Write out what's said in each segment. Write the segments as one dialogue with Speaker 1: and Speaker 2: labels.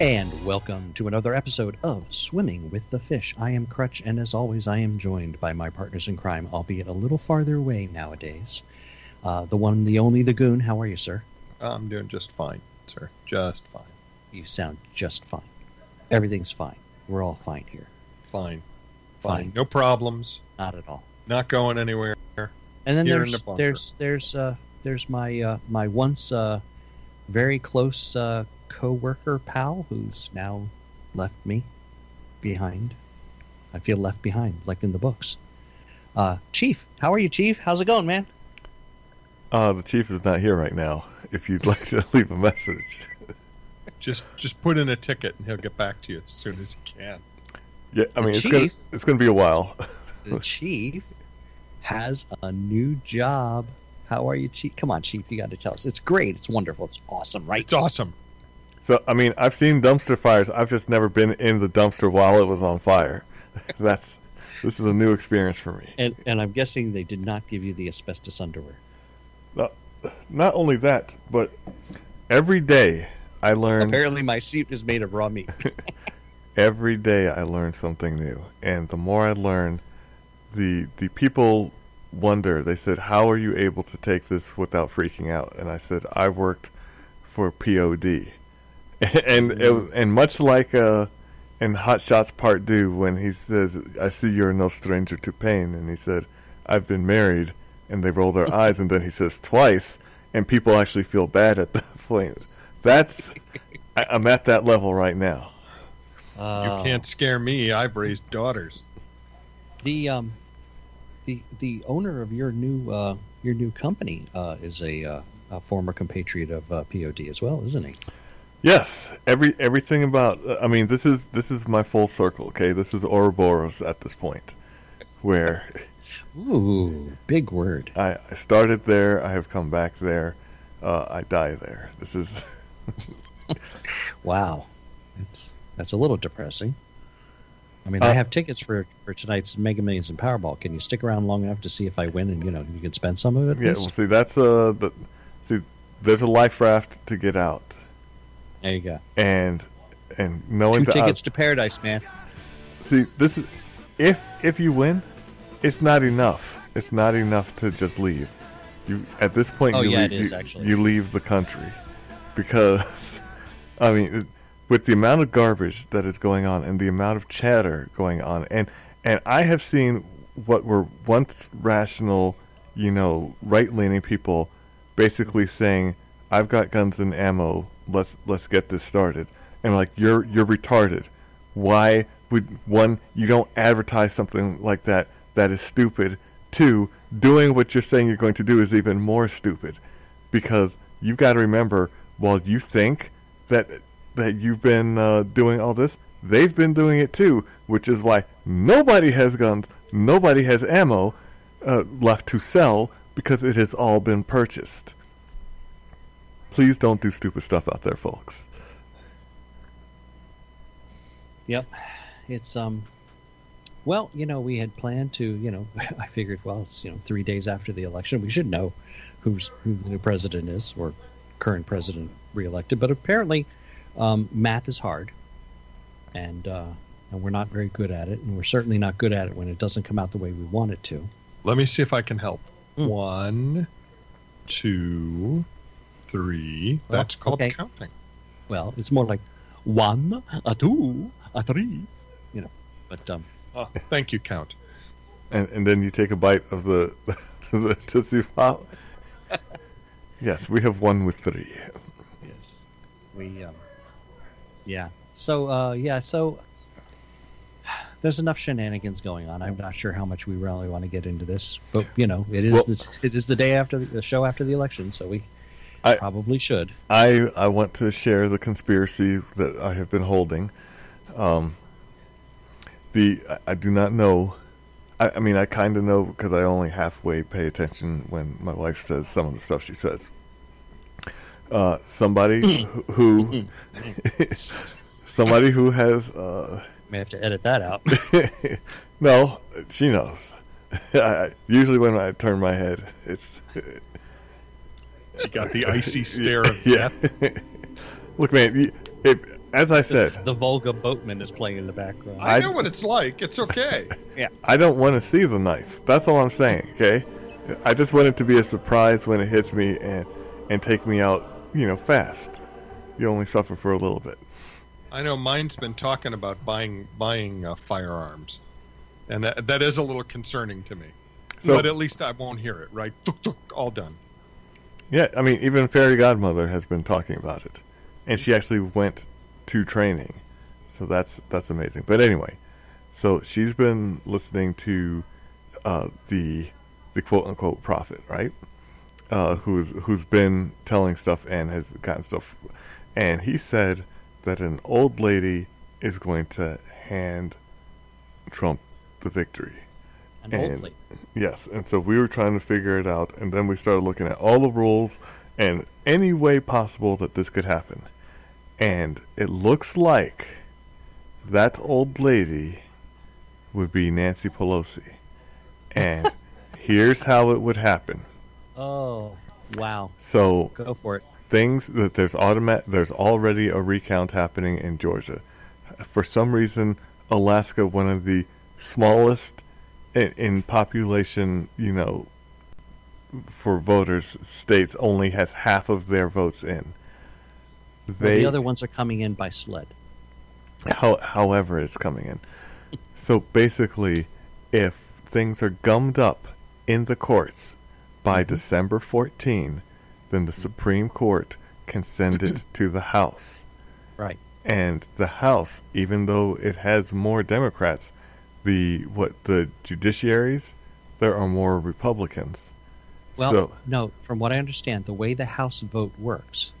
Speaker 1: And welcome to another episode of Swimming with the Fish. I am Crutch, and as always, I am joined by my partners in crime, albeit a little farther away nowadays. Uh, the one, the only, the goon. How are you, sir?
Speaker 2: I'm doing just fine, sir. Just fine.
Speaker 1: You sound just fine. Everything's fine. We're all fine here.
Speaker 2: Fine.
Speaker 1: Fine.
Speaker 2: Fine. No problems.
Speaker 1: Not at all.
Speaker 2: Not going anywhere.
Speaker 1: And then
Speaker 2: Here
Speaker 1: there's
Speaker 2: the
Speaker 1: there's there's uh there's my uh my once uh very close uh co-worker pal who's now left me behind. I feel left behind, like in the books. Uh Chief, how are you, Chief? How's it going, man?
Speaker 3: Uh, the chief is not here right now. If you'd like to leave a message.
Speaker 2: Just just put in a ticket and he'll get back to you as soon as he can.
Speaker 3: Yeah, I
Speaker 1: The
Speaker 3: mean, it's gonna,
Speaker 1: chief?
Speaker 3: it's gonna be a while.
Speaker 1: The Chief has a new job. How are you, Chief? Come on, Chief, you got to tell us. It's great. It's wonderful. It's awesome, right?
Speaker 2: It's awesome.
Speaker 3: So, I mean, I've seen dumpster fires. I've just never been in the dumpster while it was on fire. That's this is a new experience for me.
Speaker 1: And and I'm guessing they did not give you the asbestos underwear.
Speaker 3: Uh, not only that, but every day I learn.
Speaker 1: Apparently, my suit is made of raw meat.
Speaker 3: every day I learn something new, and the more I learn, the the people wonder. They said, "How are you able to take this without freaking out?" And I said, "I worked for POD," and it and much like uh, in Hot Shots Part Two, when he says, "I see you're no stranger to pain," and he said, "I've been married," and they roll their eyes, and then he says twice, and people actually feel bad at that point. That's I, I'm at that level right now.
Speaker 1: Uh,
Speaker 2: You can't scare me. I've raised daughters.
Speaker 1: The um, the the owner of your new uh your new company uh is a uh, a former compatriot of uh, POD as well, isn't he?
Speaker 3: Yes, every everything about. I mean, this is this is my full circle. Okay, this is Ouroboros at this point, where
Speaker 1: Ooh, big word.
Speaker 3: I, I started there. I have come back there. Uh, I die there. This is.
Speaker 1: Wow, that's that's a little depressing. I mean, I
Speaker 3: Uh,
Speaker 1: have tickets for for tonight's Mega Millions and Powerball. Can you stick around long enough to see if I win and you know you can spend some of it?
Speaker 3: yeah,
Speaker 1: please?
Speaker 3: well, see, that's uh, the, see, there's a life raft to get out,
Speaker 1: there you go.
Speaker 3: and and knowing
Speaker 1: Two
Speaker 3: I-
Speaker 1: tickets to paradise, man.
Speaker 3: See, this is if if you win, it's not enough. It's not enough to just leave. You at this point,
Speaker 1: Oh,
Speaker 3: you
Speaker 1: yeah,
Speaker 3: leave,
Speaker 1: it is,
Speaker 3: you,
Speaker 1: actually.
Speaker 3: you leave the country because I mean, with the amount of garbage that is going on and the amount of chatter going on, and and I have seen what were once rational, you know, right-leaning people basically saying, "I've got guns and ammo. Let's let's get this started." And like, you're you're retarded. Why would one you don't advertise something like that that is stupid? Two, doing what you're saying you're going to do is even more stupid because you've got to remember while you think that that you've been uh, doing all this, they've been doing it too, which is why nobody has guns, nobody has ammo uh, left to sell because it has all been purchased. Please don't do stupid stuff out there, folks.
Speaker 1: Yep. It's um well, you know, we had planned to, you know, I figured well, it's, you know, 3 days after the election, we should know who's who the new president is or current president reelected, but apparently um math is hard. And uh and we're not very good at it, and we're certainly not good at it when it doesn't come out the way we want it to.
Speaker 2: Let me see if I can help.
Speaker 1: Hmm.
Speaker 2: One, two, three.
Speaker 1: Well,
Speaker 2: That's called
Speaker 1: okay.
Speaker 2: counting.
Speaker 1: Well, it's more like one, a two, a three, you know. But um
Speaker 2: Oh, thank you, Count.
Speaker 3: And and then you take a bite of the the Tootsie Pop. yes, we have one with three.
Speaker 1: Yes. We um Yeah. So uh yeah, so there's enough shenanigans going on. I'm not sure how much we really want to get into this, but you know, it is
Speaker 3: Well-
Speaker 1: the, it is the day after the, the show after the election, so we
Speaker 3: I-
Speaker 1: probably should.
Speaker 3: I I want to share the conspiracy that I have been holding. Um, the I, I do not know. I, I mean, I kind of know because I only halfway pay attention when my wife says some of the stuff she says. Uh, somebody who, somebody who has uh,
Speaker 1: May have to edit that out.
Speaker 3: no, she knows. I, usually when I turn my head, it's
Speaker 2: You got the icy stare of
Speaker 3: yeah.
Speaker 2: death.
Speaker 3: Look, man, you, if as I said,
Speaker 1: The Volga boatman is playing in the background.
Speaker 2: I
Speaker 3: I-
Speaker 2: know what it's like. It's okay. yeah.
Speaker 3: I don't want to see the knife. That's all I'm saying. Okay, I just want it to be a surprise when it hits me and and take me out. You know, fast. You only suffer for a little bit.
Speaker 2: I know mine's been talking about buying buying uh, firearms, and that, that is a little concerning to me.
Speaker 3: So-
Speaker 2: but at least I won't hear it. Right? Tuk, tuk, all done.
Speaker 3: Yeah, I mean, even Fairy Godmother has been talking about it, and she actually went to training, so that's that's amazing. But anyway, so she's been listening to uh, the the quote unquote prophet, right? Uh, who's who's been telling stuff and has gotten stuff, and he said that an old lady is going to hand Trump the victory.
Speaker 1: And
Speaker 3: and-
Speaker 1: old lady.
Speaker 3: Yes, and so we were trying to figure it out, and then we started looking at all the rules and any way possible that this could happen. And it looks like that old lady would be Nancy Pelosi. And here's how it would happen.
Speaker 1: Oh, wow.
Speaker 3: So
Speaker 1: Go for it.
Speaker 3: things that there's automat there's already a recount happening in Georgia. For some reason, Alaska, one of the smallest in, in population, you know, for voters, states only has half of their votes in.
Speaker 1: Well,
Speaker 3: They,
Speaker 1: the other ones are coming in by sled.
Speaker 3: how, however, it's coming in. So basically, if things are gummed up in the courts by
Speaker 1: Mhm.
Speaker 3: December 14, then the Supreme Court can send it to the House.
Speaker 1: Right.
Speaker 3: And the House, even though it has more Democrats, the what the judiciaries, there are more Republicans.
Speaker 1: Well,
Speaker 3: so
Speaker 1: no, from what I understand, the way the House vote works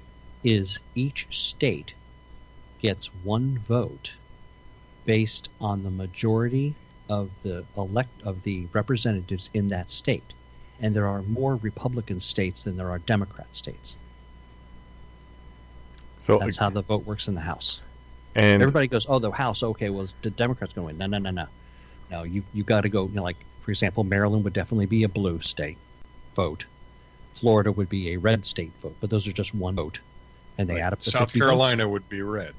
Speaker 1: is each state gets one vote based on the majority of the elect of the representatives in that state. And there are more Republican states than there are Democrat states.
Speaker 3: so
Speaker 1: That's how the vote works in the House.
Speaker 3: and
Speaker 1: Everybody goes, "Oh, the House. Okay, well, the Democrats going to win." No, no, no, no. No, you you got to go. You know, like for example, Maryland would definitely be a blue state vote. Florida would be a red state vote, but those are just one vote, and they
Speaker 2: Right.
Speaker 1: add up to
Speaker 2: South
Speaker 1: 50 votes.
Speaker 2: Carolina would be red.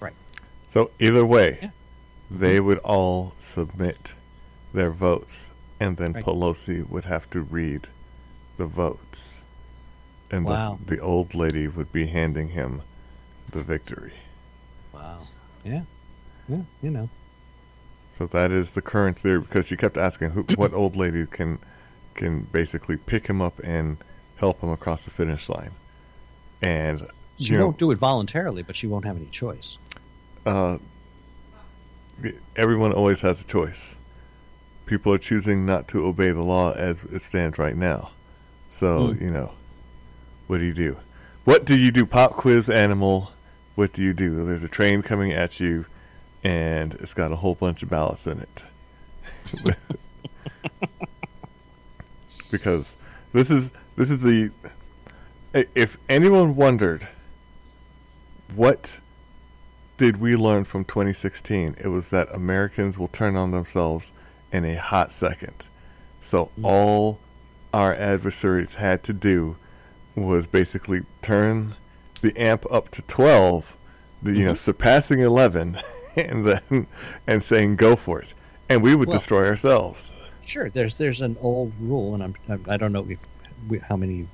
Speaker 2: Right.
Speaker 3: So either way,
Speaker 1: Yeah.
Speaker 3: they would all submit their votes, and then
Speaker 1: Right.
Speaker 3: Pelosi would have to read the votes, and
Speaker 1: Wow.
Speaker 3: the, the old lady would be handing him the victory.
Speaker 1: Wow. Yeah. Yeah. You know.
Speaker 3: So that is the current theory because she kept asking who, what old lady can can basically pick him up and help him across the finish line, and
Speaker 1: She
Speaker 3: know,
Speaker 1: won't do it voluntarily, but she won't have any choice.
Speaker 3: uh, everyone always has a choice. People are choosing not to obey the law as it stands right now. So,
Speaker 1: Hmm.
Speaker 3: you know, what do you do? What do you do? Pop quiz animal. What do you do? There's a train coming at you, and it's got a whole bunch of ballots in it. because this is this is the if anyone wondered what did we learn from 2016? It was that Americans will turn on themselves in a hot second. So
Speaker 1: Mm.
Speaker 3: all our adversaries had to do was basically turn the amp up to 12, the, you know,
Speaker 1: Mhm.
Speaker 3: surpassing 11, and then and saying go for it, and we would
Speaker 1: Well-
Speaker 3: destroy ourselves.
Speaker 1: Sure. There's there's an old rule, and I'm I- I don't know if how many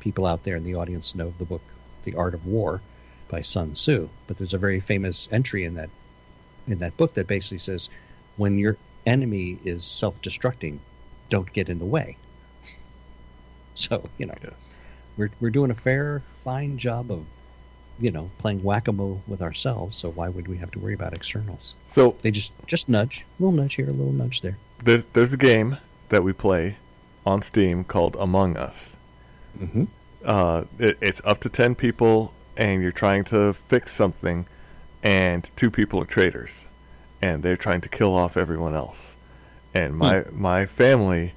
Speaker 1: people out there in the audience know the book The Art of War by Sun Tzu, but there's a very famous entry in that in that book that basically says when your enemy is self-destructing, don't get in the way. So you know,
Speaker 3: Yeah.
Speaker 1: we're we're doing a fair, fine job of you know playing whack-a-mole with ourselves. So why would we have to worry about externals?
Speaker 3: So
Speaker 1: They just just nudge, a little nudge here, a little nudge there.
Speaker 3: there's there's a game that we play on Steam called Among Us.
Speaker 1: Mm-hmm.
Speaker 3: uh, it, it's up to 10 people and you're trying to fix something and two people are traitors and they're trying to kill off everyone else and my my family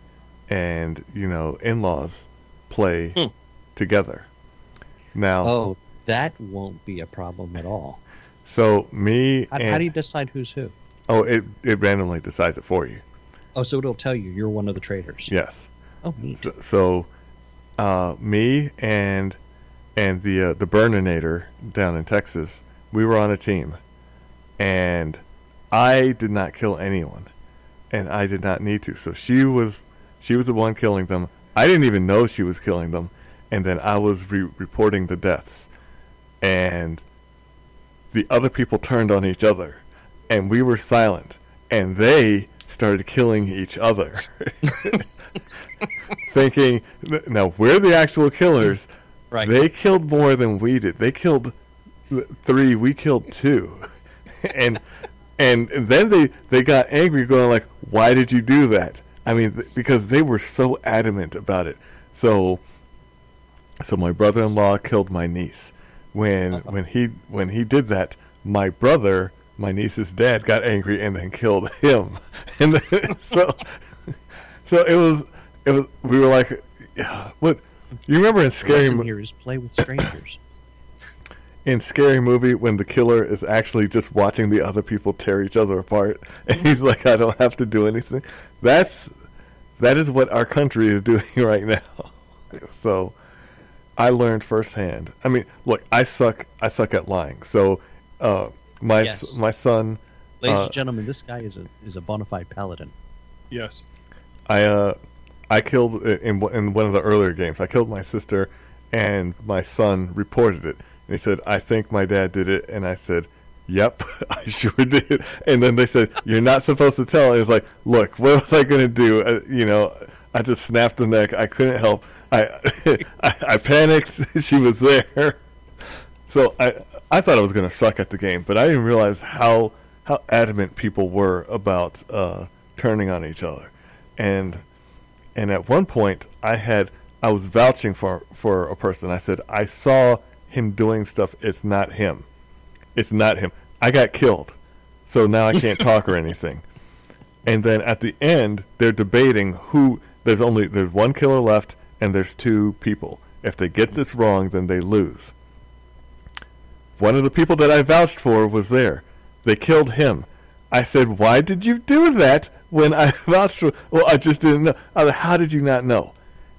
Speaker 3: and you know in-laws play
Speaker 1: Hmm.
Speaker 3: together now
Speaker 1: Oh, that won't be a problem at all.
Speaker 3: so me
Speaker 1: How,
Speaker 3: and
Speaker 1: how do you decide who's who?
Speaker 3: oh it, it randomly decides it for you
Speaker 1: Oh, so it'll tell you you're one of the traitors.
Speaker 3: yes
Speaker 1: Oh, neat.
Speaker 3: So, so uh, me and and the uh, the Burninator down in Texas, we were on a team, and I did not kill anyone, and I did not need to. So she was, she was the one killing them. I didn't even know she was killing them, and then I was re- reporting the deaths, and the other people turned on each other, and we were silent, and they started killing each other, thinking, now we're the actual killers.
Speaker 1: Right.
Speaker 3: They killed more than we did. They killed three. We killed two, and and then they they got angry, going like, "Why did you do that?" I mean, th- because they were so adamant about it. So, so my brother-in-law killed my niece. When
Speaker 1: Uh-huh.
Speaker 3: when he when he did that, my brother, my niece's dad, got angry and then killed him. And then, so so it was it was we were like, yeah, what? You remember in scary
Speaker 1: lesson
Speaker 3: Mo-
Speaker 1: here is play with strangers.
Speaker 3: in scary movie when the killer is actually just watching the other people tear each other apart and he's like i don't have to do anything that's that is what our country is doing right now so i learned firsthand i mean look i suck i suck at lying so uh my
Speaker 1: Yes.
Speaker 3: my son
Speaker 1: Ladies
Speaker 3: Uh,
Speaker 1: and gentlemen, this guy is a is a bona fide paladin.
Speaker 2: Yes.
Speaker 3: I uh, I killed in one- in one of the earlier games. I killed my sister, and my son reported it. And he said, "I think my dad did it." And I said, "Yep, I sure did." And then they said, "You're not supposed to tell." And it's like, "Look, what was I gonna do?" Uh, you know, I just snapped the neck. I couldn't help. I I, I panicked. she was there. So I I thought I was gonna suck at the game, but I didn't realize how how adamant people were about uh, turning on each other, and and at one point I had I was vouching for for a person. I said I saw him doing stuff. It's not him. It's not him. I got killed, so now I can't talk or anything. And then at the end, they're debating who. There's only there's one killer left, and there's two people. If they get this wrong, then they lose. One of the people that I vouched for was there. They killed him. I said, "Why did you do that?" When I vouched for, well, I just didn't know. How did you not know?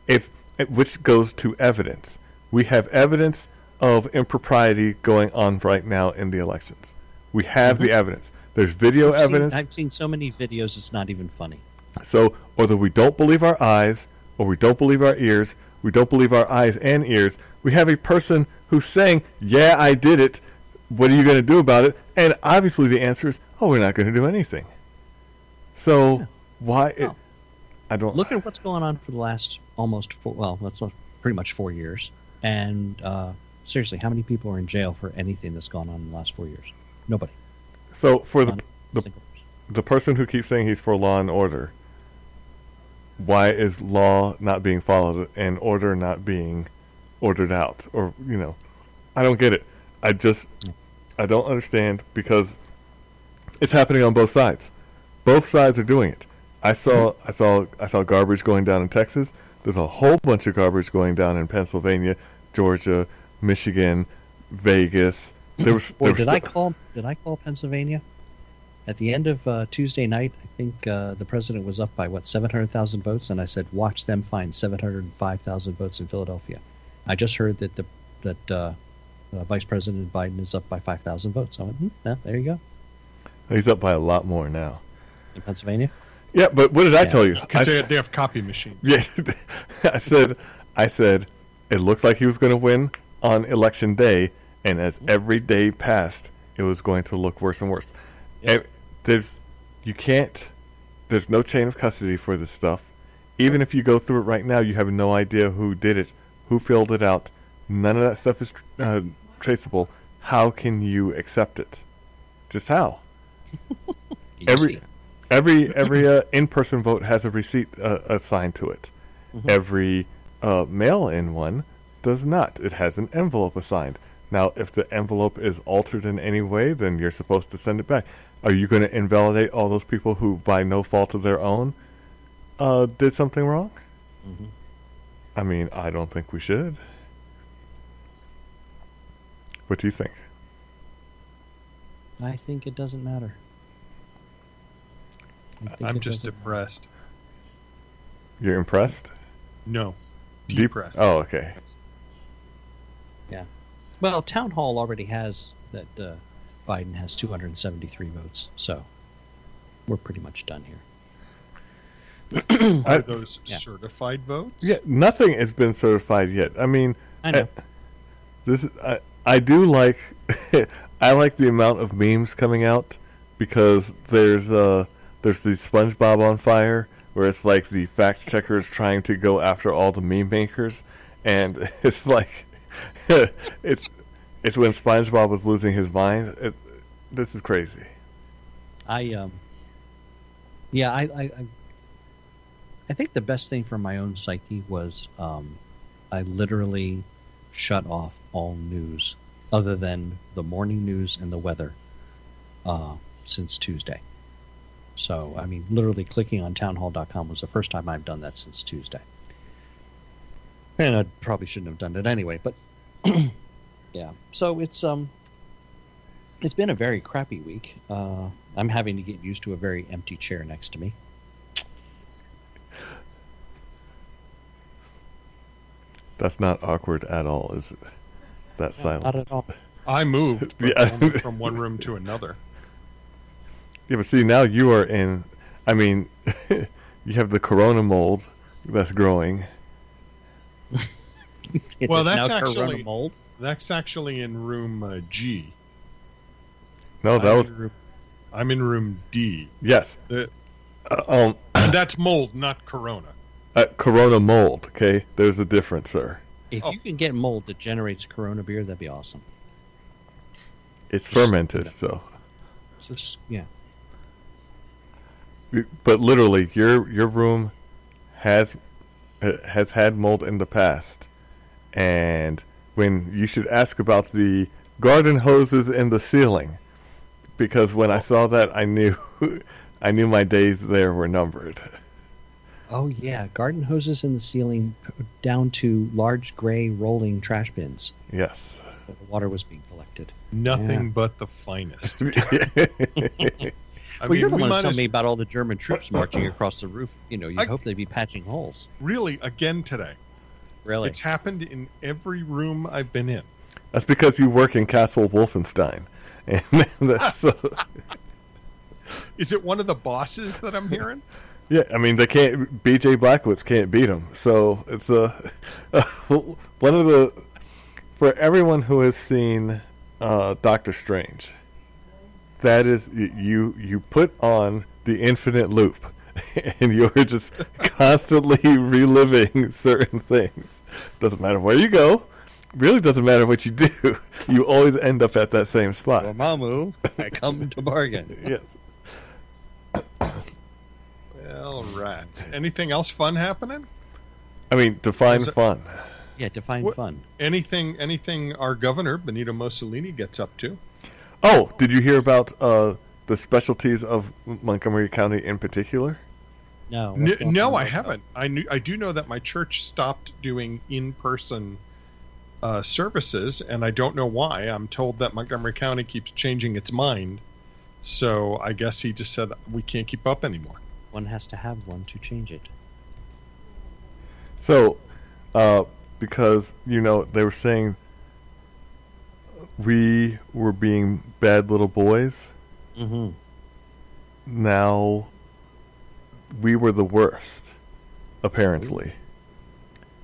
Speaker 3: If eh, which goes to evidence. We have evidence of impropriety going on right now in the elections. We have the mm-hmm. evidence. There's video
Speaker 1: I've seen-
Speaker 3: evidence.
Speaker 1: I've seen so many videos; it's not even funny.
Speaker 3: So, whether we don't believe our eyes, or we don't believe our ears, we don't believe our eyes and ears, we have a person who's saying, Yeah, I did it. What are you going to do about it? And obviously the answer is, Oh, we're not going to do anything. So,
Speaker 1: Yeah.
Speaker 3: why? It, I don't.
Speaker 1: Look at what's going on for the last almost four, well, that's pretty much four years. And uh, seriously, how many people are in jail for anything that's gone on in the last four years? Nobody.
Speaker 3: so, for the, the, the person who keeps saying he's for law and order, why is law not being followed and order not being ordered out? Or, you know, I don't get it. I just, I don't understand because it's happening on both sides. Both sides are doing it. I saw, I saw, I saw garbage going down in Texas. There's a whole bunch of garbage going down in Pennsylvania, Georgia, Michigan, Vegas. There was,
Speaker 1: Boy,
Speaker 3: there was
Speaker 1: did I call? Did I call Pennsylvania? At the end of uh, Tuesday night, I think uh, the president was up by what seven hundred thousand votes, and I said, "Watch them find seven hundred five thousand votes in Philadelphia." I just heard that the that uh, uh, Vice President Biden is up by five thousand votes. I went, hmm, yeah, there you go,
Speaker 3: He's up by a lot more now.
Speaker 1: in Pennsylvania.
Speaker 3: Yeah, but what did I tell you?
Speaker 2: Because they, they have copy machines.
Speaker 3: Yeah, I said, I said, it looks like he was going to win on election day, and as every day passed, it was going to look worse and worse.
Speaker 1: Yep.
Speaker 3: There's, you can't, there's no chain of custody for this stuff. Even if you go through it right now, you have no idea who did it, who filled it out. None of that stuff is uh, traceable. How can you accept it? Just how? Every every every uh, in-person vote has a receipt uh, assigned to it.
Speaker 1: Mhm.
Speaker 3: Every uh, mail-in one does not. It has an envelope assigned. Now, if the envelope is altered in any way, then you're supposed to send it back. Are you going to invalidate all those people who, by no fault of their own, uh, did something wrong?
Speaker 1: Mhm.
Speaker 3: I mean, I don't think we should. What do you think?
Speaker 1: I think it doesn't matter. I think
Speaker 2: I'm just
Speaker 1: doesn't matter.
Speaker 2: depressed.
Speaker 3: You're impressed?
Speaker 2: No.
Speaker 3: Deep-
Speaker 2: Depressed.
Speaker 3: Oh, okay. Yeah.
Speaker 1: Well, town hall already has that. Uh, Biden has 273 votes, so we're pretty much done here.
Speaker 2: Are those
Speaker 1: yeah.
Speaker 2: certified votes?
Speaker 3: Yeah, nothing has been certified yet. I mean,
Speaker 1: I know.
Speaker 3: this is, I I do like I like the amount of memes coming out because there's uh there's the SpongeBob on fire where it's like the fact checkers trying to go after all the meme makers and it's like it's it's when SpongeBob was losing his mind. It, this is crazy.
Speaker 1: I um yeah, I, I I I think the best thing for my own psyche was um I literally shut off all news other than the morning news and the weather uh since Tuesday. So I mean literally clicking on townhall.com was the first time I've done that since Tuesday. And I probably shouldn't have done it anyway, but yeah. So it's um it's been a very crappy week. Uh, I'm having to get used to a very empty chair next to me.
Speaker 3: That's not awkward at all, is it? That silence.
Speaker 1: Not at all.
Speaker 2: I moved but
Speaker 3: Yeah.
Speaker 2: from one room to another.
Speaker 3: Yeah, but see, now you are in. I mean, you have the corona mold that's growing.
Speaker 2: Well, that's
Speaker 1: now Corona
Speaker 2: actually-
Speaker 1: mold.
Speaker 2: That's actually in room uh, G.
Speaker 3: No, that
Speaker 2: I'm
Speaker 3: was
Speaker 2: in room, I'm in room D.
Speaker 3: yes.
Speaker 2: The-
Speaker 3: Uh, um,
Speaker 2: that's mold, not corona.
Speaker 3: uh, corona mold. Okay, there's a difference, sir.
Speaker 1: If
Speaker 2: Oh.
Speaker 1: you can get mold that generates Corona beer, that'd be awesome.
Speaker 3: It's
Speaker 1: Just-
Speaker 3: fermented, so.
Speaker 1: So just, yeah.
Speaker 3: But literally, your your room has uh, has had mold in the past, and when you should ask about the garden hoses in the ceiling, because when I oh. saw that, I knew I knew my days there were numbered.
Speaker 1: Oh yeah, garden hoses in the ceiling down to large gray rolling trash bins
Speaker 3: Yes.
Speaker 1: the water was being collected.
Speaker 2: Nothing
Speaker 1: Yeah.
Speaker 2: but the finest. I
Speaker 1: well, you're the
Speaker 2: we
Speaker 1: one
Speaker 2: might
Speaker 1: who told me about all the German troops marching across the roof. You know, you hope they'd be patching holes.
Speaker 2: really again today.
Speaker 1: Really?
Speaker 2: It's happened in every room I've been in.
Speaker 3: That's because you work in Castle Wolfenstein, and that's uh,
Speaker 2: Is it one of the bosses that I'm hearing?
Speaker 3: yeah. I mean, they can't. B.J. Blackwoods can't beat him, So it's a one of the for everyone who has seen uh, Doctor Strange. That is you. You put on the infinite loop, and you're just constantly reliving certain things. Doesn't matter where you go. Really doesn't matter what you do. You always end up at that same spot.
Speaker 1: Dormammu, I come to bargain.
Speaker 3: Yes.
Speaker 2: All right. Anything else fun happening?
Speaker 3: I mean, define
Speaker 2: Is it-
Speaker 3: fun.
Speaker 1: Yeah, define
Speaker 2: What-
Speaker 1: fun.
Speaker 2: Anything anything our governor, Benito Mussolini, gets up to?
Speaker 3: Oh, did you hear about uh, the specialties of Montgomery County in particular?
Speaker 1: No,
Speaker 2: N- no, I haven't. I knew, I do know that my church stopped doing in-person uh, services, and I don't know why. I'm told that Montgomery County keeps changing its mind, so I guess he just said we can't keep up anymore.
Speaker 1: One has to have one to change it.
Speaker 3: So, uh, because you know they were saying we were being bad little boys.
Speaker 1: Mm-hmm.
Speaker 3: Now we were the worst, apparently.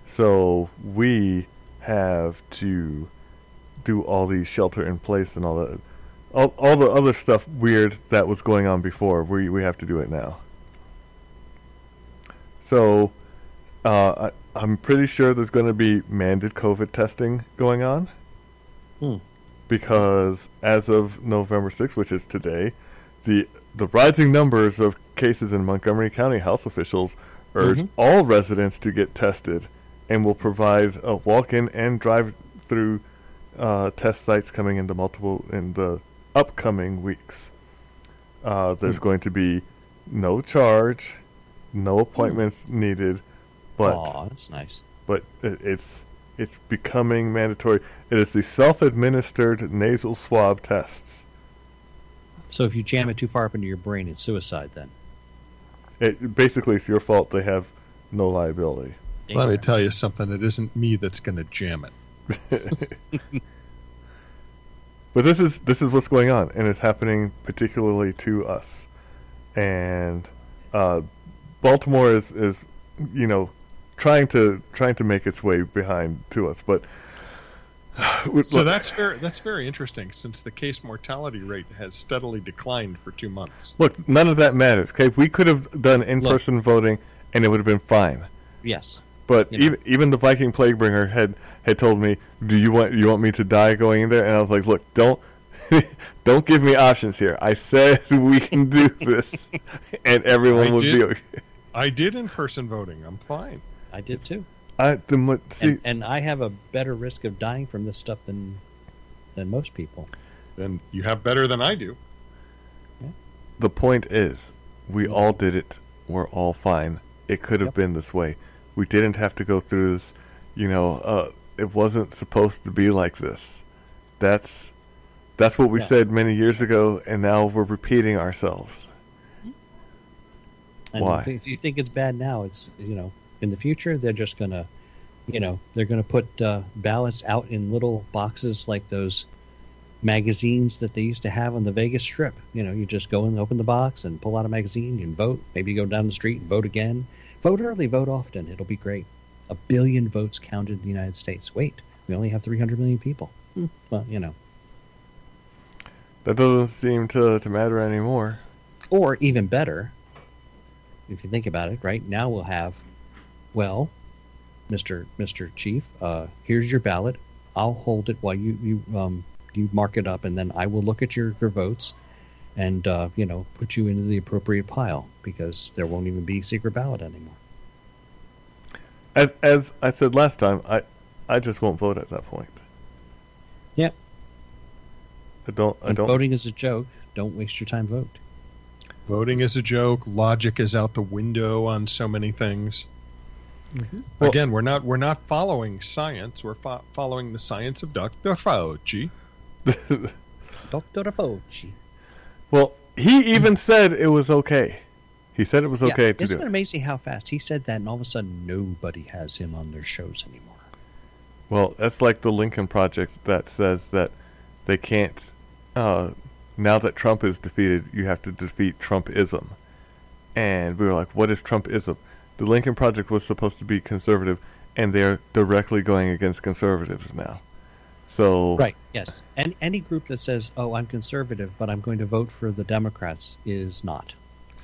Speaker 3: So we have to do all these shelter in place and all that, all, all the other stuff weird that was going on before. We we have to do it now. So, uh, I, I'm pretty sure there's going to be mandated COVID testing going on.
Speaker 1: Hmm.
Speaker 3: Because as of November 6th, which is today, the the rising numbers of cases in Montgomery County health officials urge
Speaker 1: Mhm.
Speaker 3: all residents to get tested and will provide a walk-in and drive-through uh, test sites coming into multiple in the upcoming weeks. Uh, there's
Speaker 1: Hmm.
Speaker 3: going to be no charge, no appointments needed, but
Speaker 1: Aw, that's nice.
Speaker 3: but it, it's it's becoming mandatory. It is the self-administered nasal swab tests.
Speaker 1: So if you jam it too far up into your brain, it's suicide then.
Speaker 3: It basically it's your fault. They have no liability.
Speaker 2: Let me tell you something. It isn't me that's going to jam it.
Speaker 3: But this is this is what's going on, and it's happening particularly to us. And uh, Baltimore is is you know trying to trying to make its way behind to us, but.
Speaker 2: So that's very that's very interesting since the case mortality rate has steadily declined for two months.
Speaker 3: Look, none of that matters. Okay, we could have done in-person voting, and it would have been fine.
Speaker 1: Yes,
Speaker 3: But
Speaker 1: You know.
Speaker 3: even even the Viking Plaguebringer had had told me, "Do you want you want me to die going in there?" And I was like, "Look, don't don't give me options here. I said we can do this, and everyone
Speaker 2: I
Speaker 3: would be
Speaker 2: did.
Speaker 3: okay."
Speaker 2: I did in person voting. I'm fine.
Speaker 1: I did too.
Speaker 3: I the see
Speaker 1: And, and I have a better risk of dying from this stuff than than most people.
Speaker 2: Then you have better than I do.
Speaker 3: the point is, we all did it. We're all fine. It could have
Speaker 1: Yep.
Speaker 3: been this way. We didn't have to go through this. You know, uh, it wasn't supposed to be like this. That's that's what we
Speaker 1: Yeah.
Speaker 3: said many years ago, and now we're repeating ourselves.
Speaker 1: And
Speaker 3: Why?
Speaker 1: If, if you think it's bad now, it's you know in the future they're just gonna, you know, they're gonna put uh, ballots out in little boxes like those magazines that they used to have on the Vegas Strip. You know, you just go and open the box and pull out a magazine and vote. Maybe you go down the street and vote again. Vote early, vote often. It'll be great. A billion votes counted in the United States. Wait, we only have 300 million people. Hmm, well, you know.
Speaker 3: That doesn't seem to to matter anymore.
Speaker 1: Or even better, if you think about it, right now we'll have, well, Mister Mister Chief, uh, here's your ballot. I'll hold it while you you um you mark it up, and then I will look at your your votes, and uh, you know put you into the appropriate pile because there won't even be secret ballot anymore.
Speaker 3: As as I said last time, I I just won't vote at that point.
Speaker 1: Yeah.
Speaker 3: I don't. I
Speaker 1: And
Speaker 3: don't.
Speaker 1: voting is a joke. Don't waste your time. Vote.
Speaker 2: Voting is a joke. Logic is out the window on so many things.
Speaker 3: Well-
Speaker 2: Again, we're not we're not following science. We're fo- following the science of Dr. Fauci.
Speaker 1: Doctor Fauci.
Speaker 3: well, he even said it was okay. He said it was
Speaker 1: Yeah,
Speaker 3: okay to
Speaker 1: Isn't
Speaker 3: do.
Speaker 1: it
Speaker 3: it.
Speaker 1: amazing how fast he said that, and all of a sudden nobody has him on their shows anymore?
Speaker 3: Well, that's like the Lincoln Project that says that they can't. Uh, now that Trump is defeated, you have to defeat Trumpism. And we were like, what is Trumpism? The Lincoln Project was supposed to be conservative, and they're directly going against conservatives now. So
Speaker 1: Right. Yes. And any group that says, "Oh, I'm conservative, but I'm going to vote for the Democrats," is not,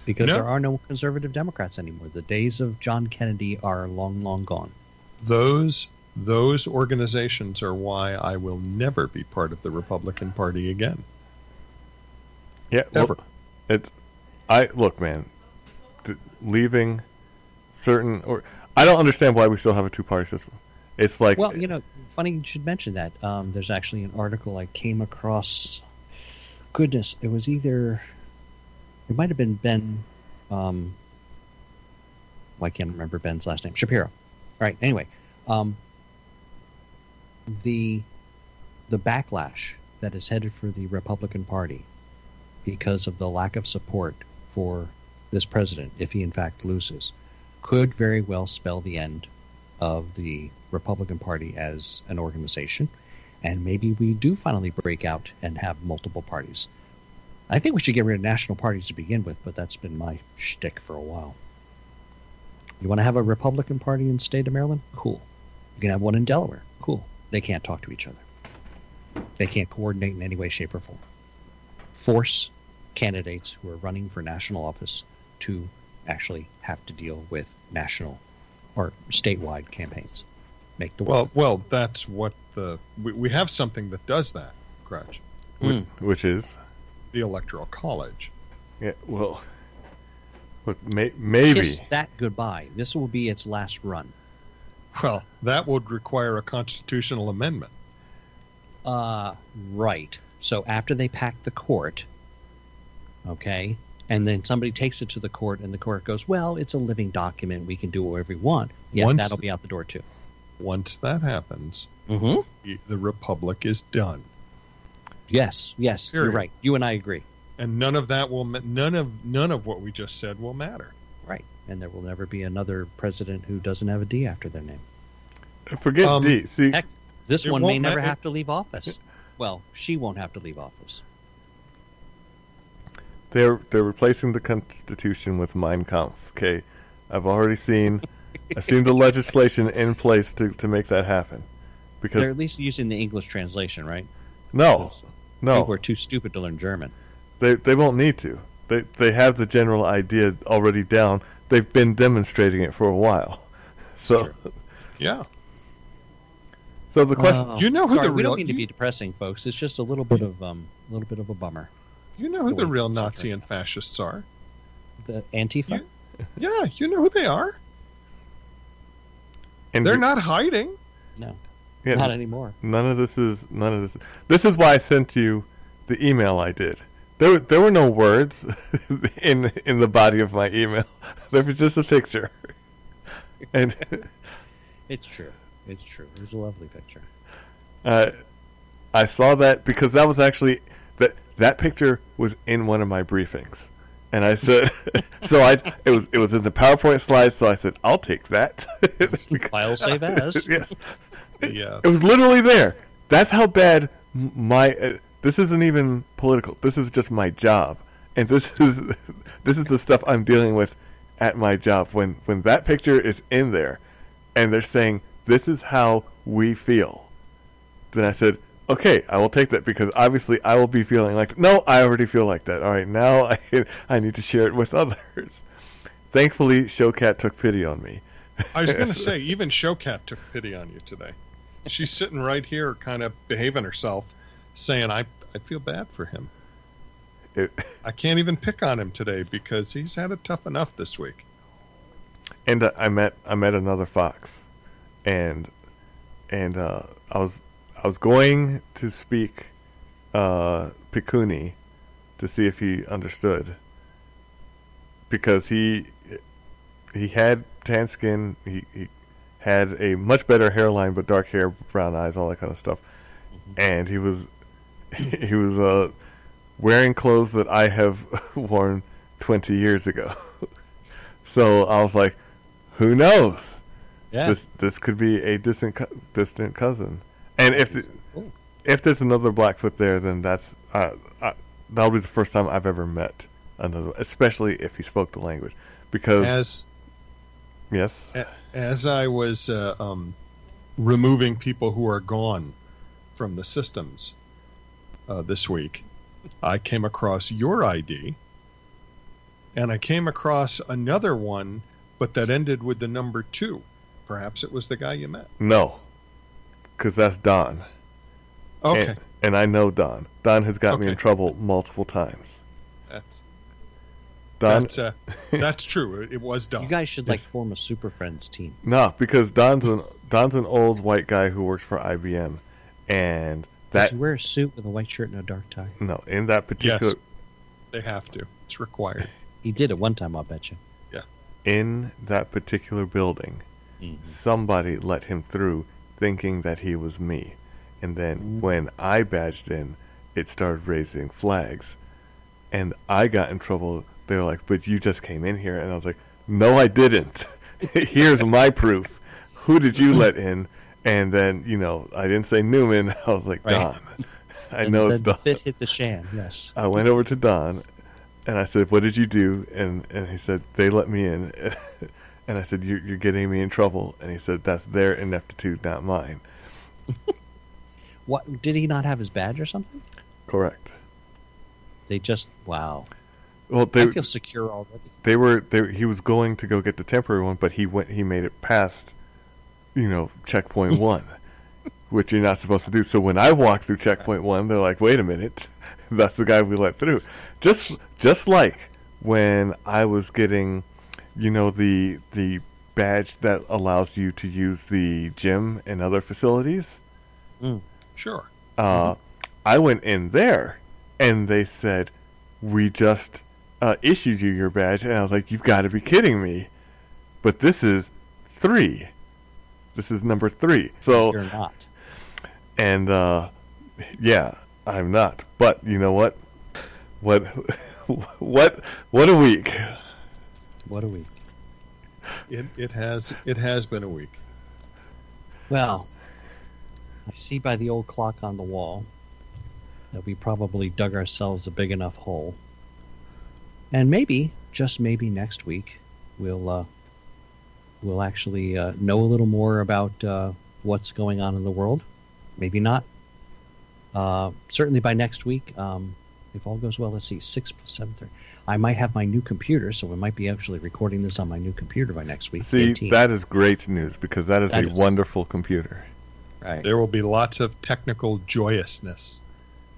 Speaker 1: because
Speaker 2: No.
Speaker 1: there are no conservative Democrats anymore. The days of John Kennedy are long, long gone.
Speaker 2: Those those organizations are why I will never be part of the Republican Party again.
Speaker 3: Yeah, well,
Speaker 2: Ever.
Speaker 3: it's I look, man. d- leaving certain or I don't understand why we still have a two-party system. It's like
Speaker 1: Well, you know, funny you should mention that. Um, there's actually an article I came across. Goodness, it was either it might have been Ben. Um, well, I can't remember Ben's last name. Shapiro. All right. Anyway, um, the the backlash that is headed for the Republican Party because of the lack of support for this president, if he in fact loses, could very well spell the end of the Republican Party as an organization, and maybe we do finally break out and have multiple parties. I think we should get rid of national parties to begin with, but that's been my shtick for a while. You want to have a Republican Party in the state of Maryland? Cool. You can have one in Delaware. Cool. They can't talk to each other. They can't coordinate in any way, shape, or form. Force candidates who are running for national office to actually have to deal with national or statewide campaigns. Make the
Speaker 2: Well, well, that's what the we, we have something that does that, Crutch.
Speaker 1: Mm.
Speaker 3: which is
Speaker 2: The Electoral College.
Speaker 3: yeah, well, look, may, maybe
Speaker 1: kiss that goodbye. This will be its last run.
Speaker 2: Well, that would require a constitutional amendment.
Speaker 1: Uh, right. So after they pack the court, okay, and then somebody takes it to the court, and the court goes, "Well, it's a living document. We can do whatever we want." Yeah,
Speaker 2: Once-
Speaker 1: that'll be out the door too.
Speaker 2: Once that happens,
Speaker 1: Mm-hmm.
Speaker 2: the republic is done,
Speaker 1: Yes, yes, you're right. You and I agree.
Speaker 2: and none of that will none of none of what we just said will matter.
Speaker 1: Right, and there will never be another president who doesn't have a D after their name.
Speaker 3: forget
Speaker 2: Um,
Speaker 3: D. See,
Speaker 1: Heck, this one may
Speaker 2: won't
Speaker 1: never
Speaker 2: ma-
Speaker 1: have to leave office. Well, she won't have to leave office.
Speaker 3: They're they're replacing the Constitution with Mein Kampf. Okay, I've already seen I've seen the legislation in place to, to make that happen. Because
Speaker 1: They're at least using the English translation, right?
Speaker 3: no,
Speaker 1: Because
Speaker 3: no,
Speaker 1: People are too stupid to learn German.
Speaker 3: they they won't need to. They they have the general idea already down. They've been demonstrating it for a while. So
Speaker 1: true.
Speaker 2: Yeah.
Speaker 3: so the question
Speaker 1: Oh,
Speaker 2: You know who
Speaker 1: sorry,
Speaker 2: the
Speaker 1: we don't mean to be depressing, folks. It's just a little bit of um, a little bit of a bummer.
Speaker 2: You know who
Speaker 1: The
Speaker 2: the real Nazi
Speaker 1: turned
Speaker 2: and fascists are.
Speaker 1: The Antifa.
Speaker 2: You- Yeah, you know who they are.
Speaker 3: and
Speaker 2: They're not hiding.
Speaker 1: No,
Speaker 3: yeah,
Speaker 1: not anymore.
Speaker 3: None of this is none of this. This is why I sent you the email I did. There, there were no words in in the body of my email. There was just a picture, and
Speaker 1: It's true. It's true. It was a lovely picture.
Speaker 3: uh, I saw that because that was actually that picture was in one of my briefings, and I said, so I it was it was in the PowerPoint slides. So I said, I'll take that.
Speaker 1: File save as.
Speaker 3: yes.
Speaker 2: Uh,
Speaker 3: It was literally there. That's how bad my. Uh, this isn't even political. This is just my job, and this is this is the stuff I'm dealing with at my job. When when that picture is in there, and they're saying this is how we feel, then I said, okay, I will take that because obviously I will be feeling like no, I already feel like that. All right, now I I need to share it with others. Thankfully, Showcat took pity on me.
Speaker 2: I was going to say, even Showcat took pity on you today. She's sitting right here, kind of behaving herself, saying, "I I feel bad for him.
Speaker 3: It,
Speaker 2: I can't even pick on him today because he's had it tough enough this week."
Speaker 3: and uh, I met I met another fox, and and uh, I was I was going to speak uh, Pikuni to see if he understood. Because he he had tan skin he, he had a much better hairline but dark hair brown eyes all that kind of stuff. And he was he was uh, wearing clothes that I have worn 20 years ago. So I was like who knows?
Speaker 1: Yeah.
Speaker 3: this this could be a distant co- distant cousin. And if th-
Speaker 1: Cool.
Speaker 3: if there's another Blackfoot there, then that's uh, uh, that'll be the first time I've ever met another, especially if he spoke the language. Because
Speaker 2: As
Speaker 3: yes,
Speaker 2: as I was uh, um, removing people who are gone from the systems uh, this week, I came across your ID, and I came across another one, but that ended with the number two. Perhaps it was the guy you met.
Speaker 3: no, because that's Don.
Speaker 2: Okay,
Speaker 3: and, and I know Don. Don has got me in trouble multiple times.
Speaker 2: that's
Speaker 3: Don,
Speaker 2: that's, uh, that's true. It, it was Don.
Speaker 1: You guys should like form a Super Friends team.
Speaker 3: no, because Don's an Don's an old white guy who works for IBM, and that
Speaker 1: Does
Speaker 3: that
Speaker 1: he wear a suit with a white shirt and a dark tie?
Speaker 3: no in that particular yes,
Speaker 2: they have to. It's required.
Speaker 1: He did it one time, I'll bet you. Yeah.
Speaker 3: In that particular building, somebody let him through thinking that he was me. And then when I badged in, it started raising flags. And I got in trouble. They were like, but you just came in here. And I was like, no, I didn't. Here's my proof. Who did you let in? And then, you know, I didn't say Newman. I was like,
Speaker 1: Right.
Speaker 3: Don. I
Speaker 1: And
Speaker 3: know
Speaker 1: then
Speaker 3: it's
Speaker 1: the
Speaker 3: Don.
Speaker 1: fit hit the shan. Yes.
Speaker 3: I went over to Don, and I said, "What did you do?" And and he said, "They let me in." And I said, "You're you're getting me in trouble." And he said, "That's their ineptitude, not mine."
Speaker 1: What did he not have his badge or something?
Speaker 3: Correct.
Speaker 1: They just wow.
Speaker 3: Well, they
Speaker 1: I feel secure already.
Speaker 3: they were they he was going to go get the temporary one, but he went he made it past, you know, checkpoint one, which you're not supposed to do. So when I walk through checkpoint one, they're like, "Wait a minute, that's the guy we let through." Just just like when I was getting, you know, the the badge that allows you to use the gym and other facilities.
Speaker 2: Mm, Sure.
Speaker 3: Uh, I went in there, and they said, "We just uh, issued you your badge," and I was like, "You've got to be kidding me!" But this is three. This is number three. So,
Speaker 1: You're not.
Speaker 3: and uh, yeah, I'm not. But you know what? What? what? What a week!
Speaker 1: What a week.
Speaker 2: It it has it has been a week.
Speaker 1: Well, I see by the old clock on the wall that we probably dug ourselves a big enough hole. And maybe, just maybe next week, we'll uh, we'll actually uh, know a little more about uh, what's going on in the world. Maybe not. Uh, certainly by next week, um, if all goes well, let's see, six, seven, thirty. I might have my new computer, so we might be actually recording this on my new computer by next week.
Speaker 3: See,
Speaker 1: 18.
Speaker 3: that is great news because that is
Speaker 1: That
Speaker 3: a
Speaker 1: is.
Speaker 3: wonderful computer.
Speaker 1: right.
Speaker 2: There will be lots of technical joyousness.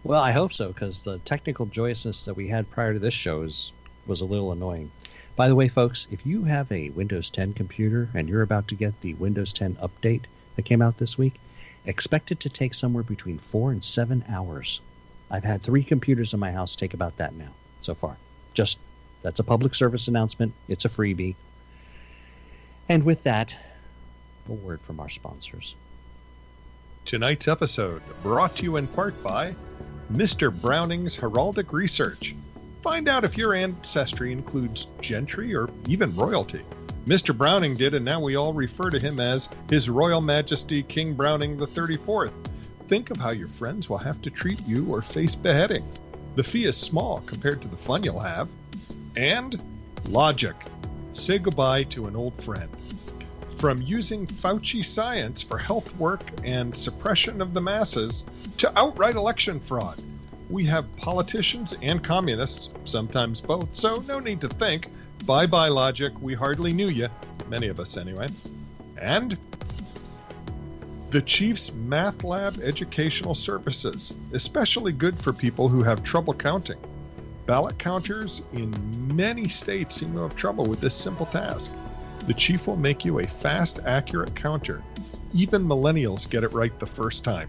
Speaker 1: Well, I hope so, because the technical joyousness that we had prior to this show is, was a little annoying. By the way, folks, if you have a Windows 10 computer and you're about to get the Windows 10 update that came out this week, expect it to take somewhere between four and seven hours. I've had three computers in my house take about that now so far. Just that's a public service announcement. It's a freebie. And with that, a word from our sponsors.
Speaker 2: Tonight's episode brought to you in part by Mr. Browning's Heraldic Research. Find out if your ancestry includes gentry or even royalty. Mr. Browning did, and now we all refer to him as His Royal Majesty King Browning the 34th. Think of how your friends will have to treat you or face beheading. The fee is small compared to the fun you'll have. And logic. Say goodbye to an old friend. From using Fauci science for health work and suppression of the masses to outright election fraud. We have politicians and communists, sometimes both, so no need to think. Bye bye, logic. We hardly knew you. Many of us, anyway. And the Chief's Math Lab Educational Services, especially good for people who have trouble counting. Ballot counters in many states seem to have trouble with this simple task. The Chief will make you a fast, accurate counter. Even millennials get it right the first time.